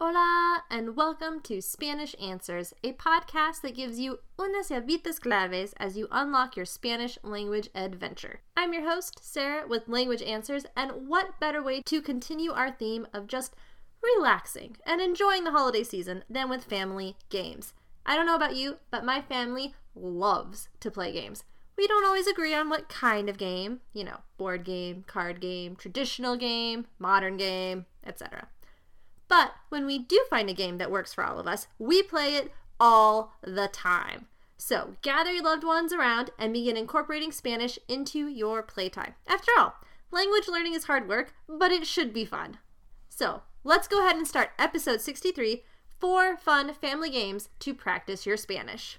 Hola, and welcome to Spanish Answers, a podcast that gives you unas llavitas claves as you unlock your Spanish language adventure. I'm your host, Sarah, with Language Answers, and what better way to continue our theme of just relaxing and enjoying the holiday season than with family games? I don't know about you, but my family loves to play games. We don't always agree on what kind of game, you know, board game, card game, traditional game, modern game, etc. But when we do find a game that works for all of us, we play it all the time. So gather your loved ones around and begin incorporating Spanish into your playtime. After all, language learning is hard work, but it should be fun. So let's go ahead and start episode 63 Four Fun Family Games to Practice Your Spanish.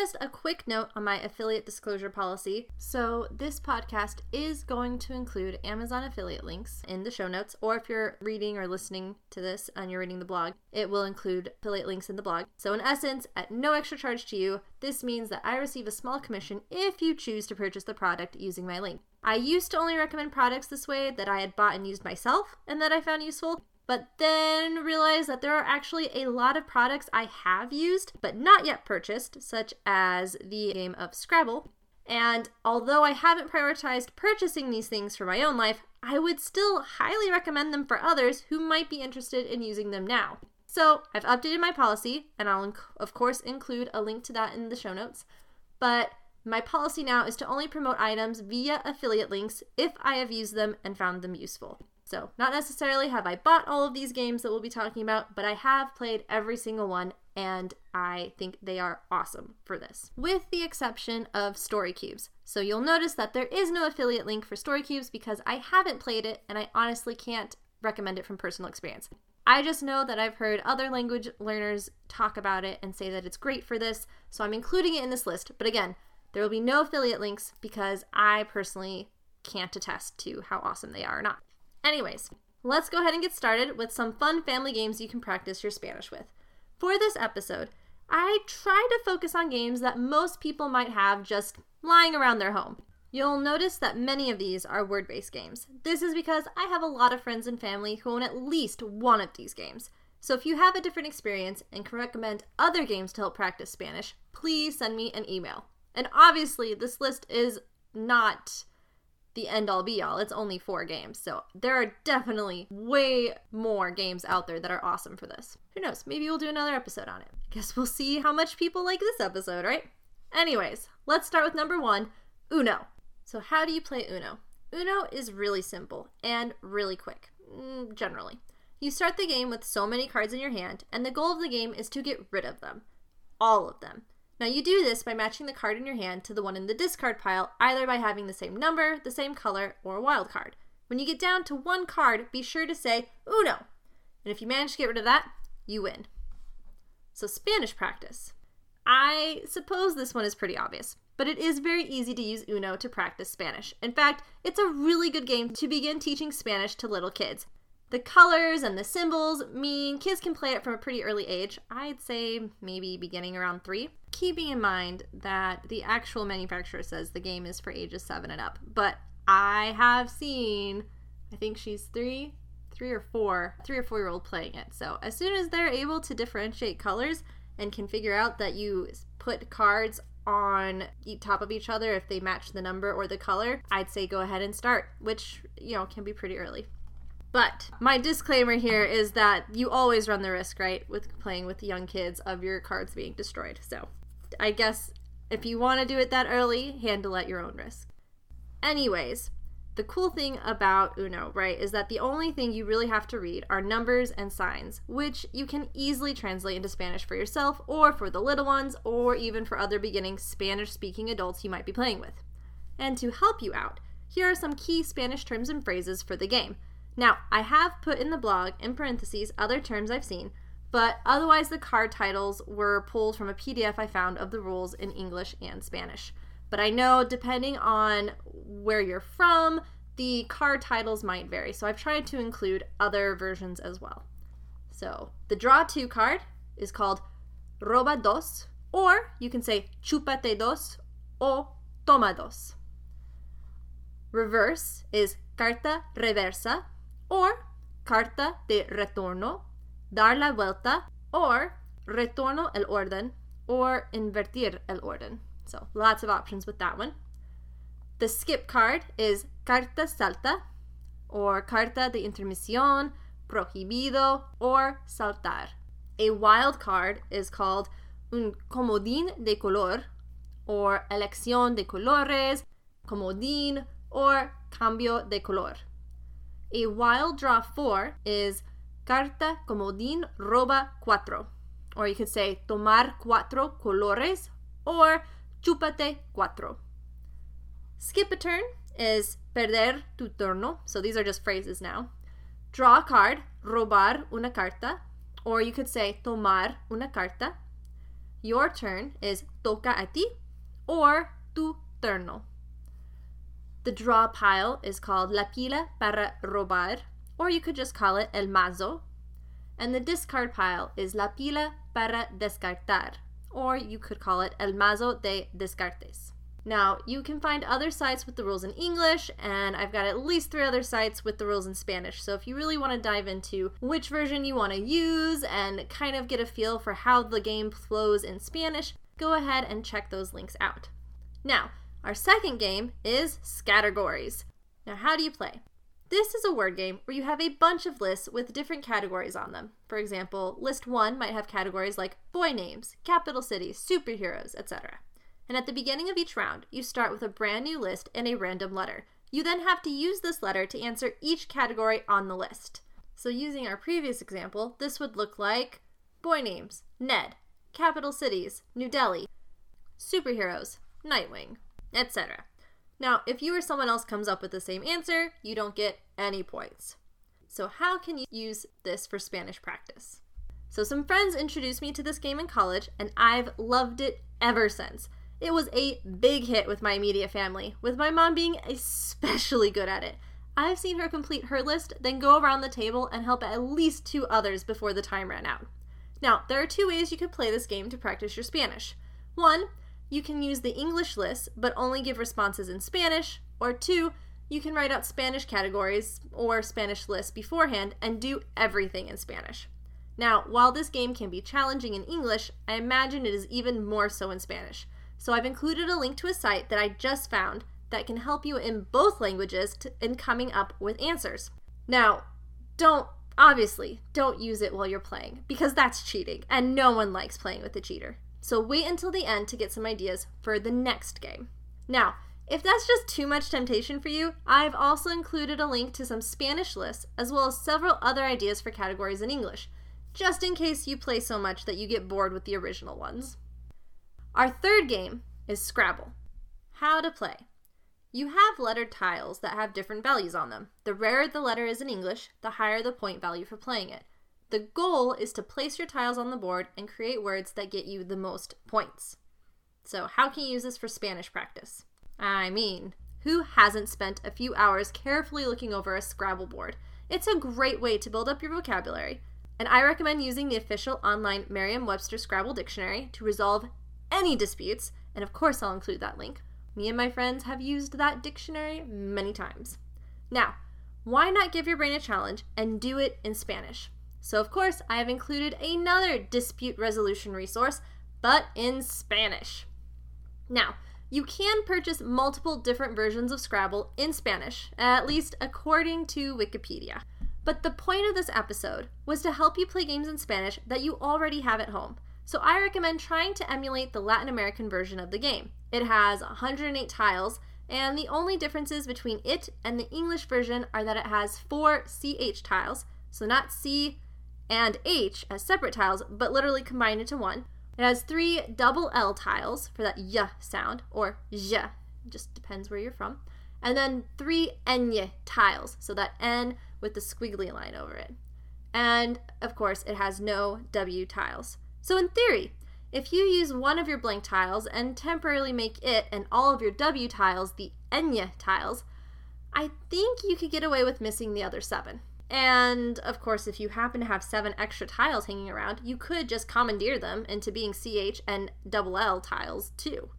Just a quick note on my affiliate disclosure policy. So, this podcast is going to include Amazon affiliate links in the show notes, or if you're reading or listening to this and you're reading the blog, it will include affiliate links in the blog. So, in essence, at no extra charge to you, this means that I receive a small commission if you choose to purchase the product using my link. I used to only recommend products this way that I had bought and used myself and that I found useful, but then realized that there are actually a lot of products I have used but not yet purchased, such as the game of Scrabble. And although I haven't prioritized purchasing these things for my own life, I would still highly recommend them for others who might be interested in using them now. So I've updated my policy, and I'll, inc- of course, include a link to that in the show notes. But my policy now is to only promote items via affiliate links if I have used them and found them useful. So, not necessarily have I bought all of these games that we'll be talking about, but I have played every single one and I think they are awesome for this, with the exception of Story Cubes. So, you'll notice that there is no affiliate link for Story Cubes because I haven't played it and I honestly can't recommend it from personal experience. I just know that I've heard other language learners talk about it and say that it's great for this, so I'm including it in this list. But again, there will be no affiliate links because I personally can't attest to how awesome they are or not. Anyways, let's go ahead and get started with some fun family games you can practice your Spanish with. For this episode, I try to focus on games that most people might have just lying around their home. You'll notice that many of these are word based games. This is because I have a lot of friends and family who own at least one of these games. So if you have a different experience and can recommend other games to help practice Spanish, please send me an email. And obviously, this list is not the end all be all. It's only four games. So there are definitely way more games out there that are awesome for this. Who knows? Maybe we'll do another episode on it. I guess we'll see how much people like this episode, right? Anyways, let's start with number one Uno. So, how do you play Uno? Uno is really simple and really quick, mm, generally. You start the game with so many cards in your hand, and the goal of the game is to get rid of them. All of them. Now, you do this by matching the card in your hand to the one in the discard pile, either by having the same number, the same color, or a wild card. When you get down to one card, be sure to say Uno. And if you manage to get rid of that, you win. So, Spanish practice. I suppose this one is pretty obvious, but it is very easy to use Uno to practice Spanish. In fact, it's a really good game to begin teaching Spanish to little kids. The colors and the symbols mean kids can play it from a pretty early age. I'd say maybe beginning around three. Keeping in mind that the actual manufacturer says the game is for ages seven and up. But I have seen, I think she's three, three or four, three or four year old playing it. So as soon as they're able to differentiate colors and can figure out that you put cards on top of each other if they match the number or the color, I'd say go ahead and start, which, you know, can be pretty early. But my disclaimer here is that you always run the risk, right, with playing with young kids of your cards being destroyed. So I guess if you want to do it that early, handle at your own risk. Anyways, the cool thing about Uno, right, is that the only thing you really have to read are numbers and signs, which you can easily translate into Spanish for yourself or for the little ones or even for other beginning Spanish speaking adults you might be playing with. And to help you out, here are some key Spanish terms and phrases for the game. Now, I have put in the blog, in parentheses, other terms I've seen, but otherwise the card titles were pulled from a PDF I found of the rules in English and Spanish. But I know depending on where you're from, the card titles might vary, so I've tried to include other versions as well. So, the draw two card is called Roba dos, Or you can say chúpate dos o toma dos. Reverse is carta reversa or carta de retorno, dar la vuelta, or retorno el orden, or invertir el orden. So lots of options with that one. The skip card is carta salta, or carta de intermisión, prohibido, or saltar. A wild card is called un comodín de color, or elección de colores, comodín, or cambio de color. A wild draw 4 is carta comodín roba cuatro, or you could say tomar cuatro colores or chúpate cuatro. Skip a turn is perder tu turno, so these are just phrases now. Draw a card, robar una carta, or you could say tomar una carta. Your turn is toca a ti or tu turno. The draw pile is called la pila para robar, or you could just call it el mazo. And the discard pile is la pila para descartar, or you could call it el mazo de descartes. Now, you can find other sites with the rules in English, and I've got at least three other sites with the rules in Spanish. So if you really want to dive into which version you want to use and kind of get a feel for how the game flows in Spanish, go ahead and check those links out. Now, our second game is Scattergories. Now, how do you play? This is a word game where you have a bunch of lists with different categories on them. For example, list 1 might have categories like boy names, capital cities, superheroes, etc. And at the beginning of each round, you start with a brand new list and a random letter. You then have to use this letter to answer each category on the list. So, using our previous example, this would look like boy names, Ned, capital cities, New Delhi, superheroes, Nightwing, etc. Now, if you or someone else comes up with the same answer, you don't get any points. So, how can you use this for Spanish practice? So, some friends introduced me to this game in college, and I've loved it ever since. It was a big hit with my immediate family, with my mom being especially good at it. I've seen her complete her list, then go around the table and help at least two others before the time ran out. Now, there are two ways you could play this game to practice your Spanish. One you can use the English list but only give responses in Spanish, or two, you can write out Spanish categories or Spanish lists beforehand and do everything in Spanish. Now, while this game can be challenging in English, I imagine it is even more so in Spanish. So I've included a link to a site that I just found that can help you in both languages to, in coming up with answers. Now, don't obviously don't use it while you're playing because that's cheating and no one likes playing with a cheater. So wait until the end to get some ideas for the next game. Now, if that's just too much temptation for you, I've also included a link to some Spanish lists as well as several other ideas for categories in English, just in case you play so much that you get bored with the original ones. Our third game is Scrabble. How to play. You have lettered tiles that have different values on them. The rarer the letter is in English, the higher the point value for playing it. The goal is to place your tiles on the board and create words that get you the most points. So, how can you use this for Spanish practice? I mean, who hasn't spent a few hours carefully looking over a Scrabble board? It's a great way to build up your vocabulary, and I recommend using the official online Merriam Webster Scrabble Dictionary to resolve any disputes, and of course, I'll include that link. Me and my friends have used that dictionary many times. Now, why not give your brain a challenge and do it in Spanish? So, of course, I have included another dispute resolution resource, but in Spanish. Now, you can purchase multiple different versions of Scrabble in Spanish, at least according to Wikipedia. But the point of this episode was to help you play games in Spanish that you already have at home. So I recommend trying to emulate the Latin American version of the game. It has 108 tiles, and the only differences between it and the English version are that it has four CH tiles, so not C and H as separate tiles, but literally combined into one. It has three double L tiles for that y sound, or j, just depends where you're from. And then three ny tiles, so that N with the squiggly line over it. And of course, it has no W tiles. So, in theory, if you use one of your blank tiles and temporarily make it and all of your W tiles the Enya tiles, I think you could get away with missing the other seven. And of course, if you happen to have seven extra tiles hanging around, you could just commandeer them into being CH and double L tiles too.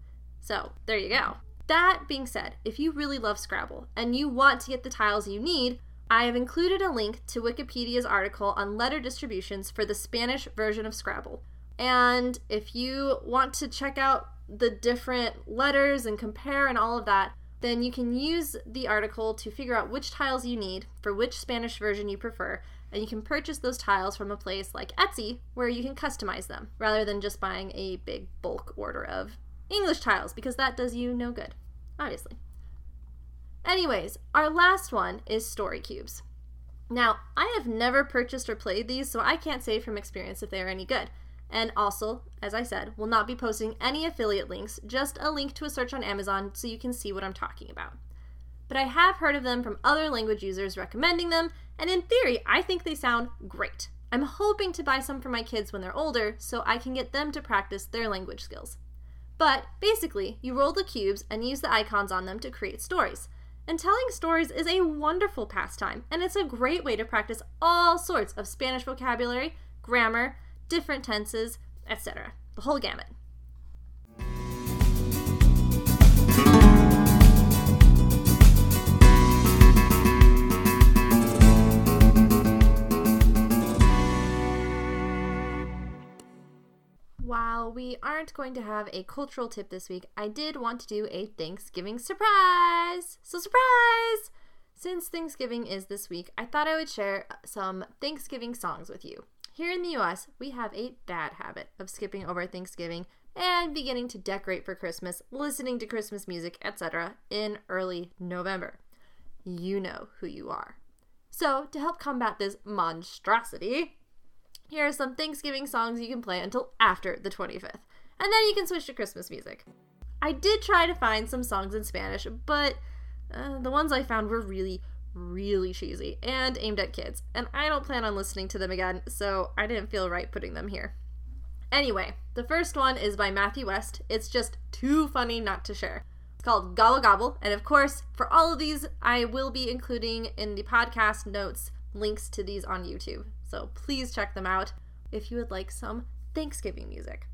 So there you go. That being said, if you really love Scrabble and you want to get the tiles you need, I have included a link to Wikipedia's article on letter distributions for the Spanish version of Scrabble. And if you want to check out the different letters and compare and all of that, then you can use the article to figure out which tiles you need for which Spanish version you prefer, and you can purchase those tiles from a place like Etsy where you can customize them rather than just buying a big bulk order of English tiles because that does you no good, obviously. Anyways, our last one is story cubes. Now, I have never purchased or played these, so I can't say from experience if they are any good. And also, as I said, will not be posting any affiliate links, just a link to a search on Amazon so you can see what I'm talking about. But I have heard of them from other language users recommending them, and in theory, I think they sound great. I'm hoping to buy some for my kids when they're older so I can get them to practice their language skills. But basically, you roll the cubes and use the icons on them to create stories. And telling stories is a wonderful pastime, and it's a great way to practice all sorts of Spanish vocabulary, grammar, different tenses, etc. The whole gamut. While we aren't going to have a cultural tip this week, I did want to do a Thanksgiving surprise. So, surprise! Since Thanksgiving is this week, I thought I would share some Thanksgiving songs with you. Here in the US, we have a bad habit of skipping over Thanksgiving and beginning to decorate for Christmas, listening to Christmas music, etc., in early November. You know who you are. So, to help combat this monstrosity, here are some Thanksgiving songs you can play until after the 25th, and then you can switch to Christmas music. I did try to find some songs in Spanish, but uh, the ones I found were really, really cheesy and aimed at kids, and I don't plan on listening to them again, so I didn't feel right putting them here. Anyway, the first one is by Matthew West. It's just too funny not to share. It's called Gobble Gobble, and of course, for all of these, I will be including in the podcast notes links to these on YouTube, so please check them out if you would like some Thanksgiving music.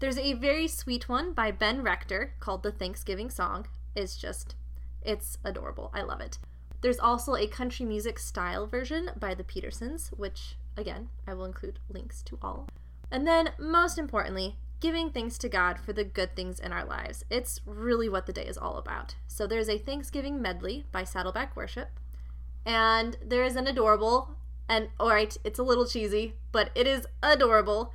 There's a very sweet one by Ben Rector called The Thanksgiving Song. It's just, it's adorable. I love it. There's also a country music style version by the Petersens, which, again, I will include links to all. And then, most importantly, giving thanks to God for the good things in our lives. It's really what the day is all about. So there's a Thanksgiving medley by Saddleback Worship, and there is an adorable, and alright, it's a little cheesy, but it is adorable,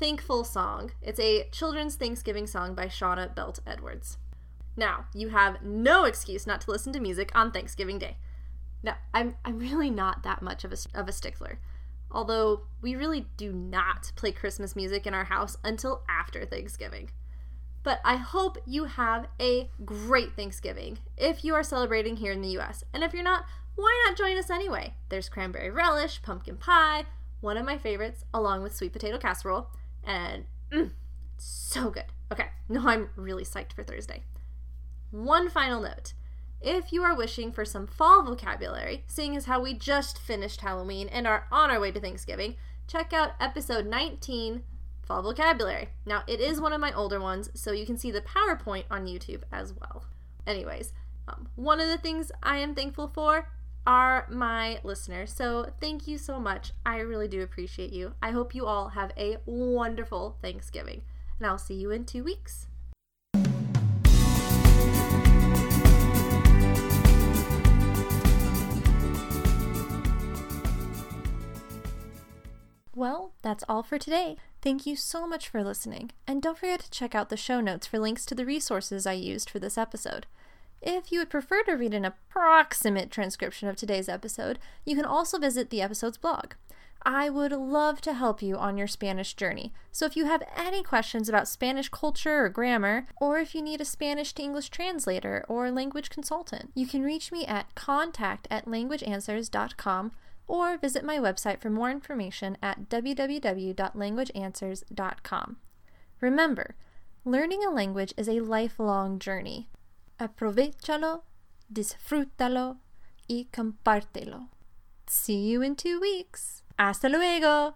thankful song. It's a children's Thanksgiving song by Shawna Belt Edwards. Now, you have no excuse not to listen to music on Thanksgiving Day. Now, I'm, I'm really not that much of a, of a stickler. Although, we really do not play Christmas music in our house until after Thanksgiving. But I hope you have a great Thanksgiving if you are celebrating here in the US. And if you're not, why not join us anyway? There's cranberry relish, pumpkin pie, one of my favorites, along with sweet potato casserole, and mm, so good. Okay, no, I'm really psyched for Thursday. One final note. If you are wishing for some fall vocabulary, seeing as how we just finished Halloween and are on our way to Thanksgiving, check out episode 19, Fall Vocabulary. Now, it is one of my older ones, so you can see the PowerPoint on YouTube as well. Anyways, um, one of the things I am thankful for are my listeners. So thank you so much. I really do appreciate you. I hope you all have a wonderful Thanksgiving, and I'll see you in two weeks. Well, that's all for today. Thank you so much for listening, and don't forget to check out the show notes for links to the resources I used for this episode. If you would prefer to read an approximate transcription of today's episode, you can also visit the episode's blog. I would love to help you on your Spanish journey. So if you have any questions about Spanish culture or grammar, or if you need a Spanish to English translator or language consultant, you can reach me at contact at languageanswers.com or visit my website for more information at www.languageanswers.com. Remember, learning a language is a lifelong journey. Aprovechalo, disfrútalo y compártelo. See you in two weeks. Hasta luego.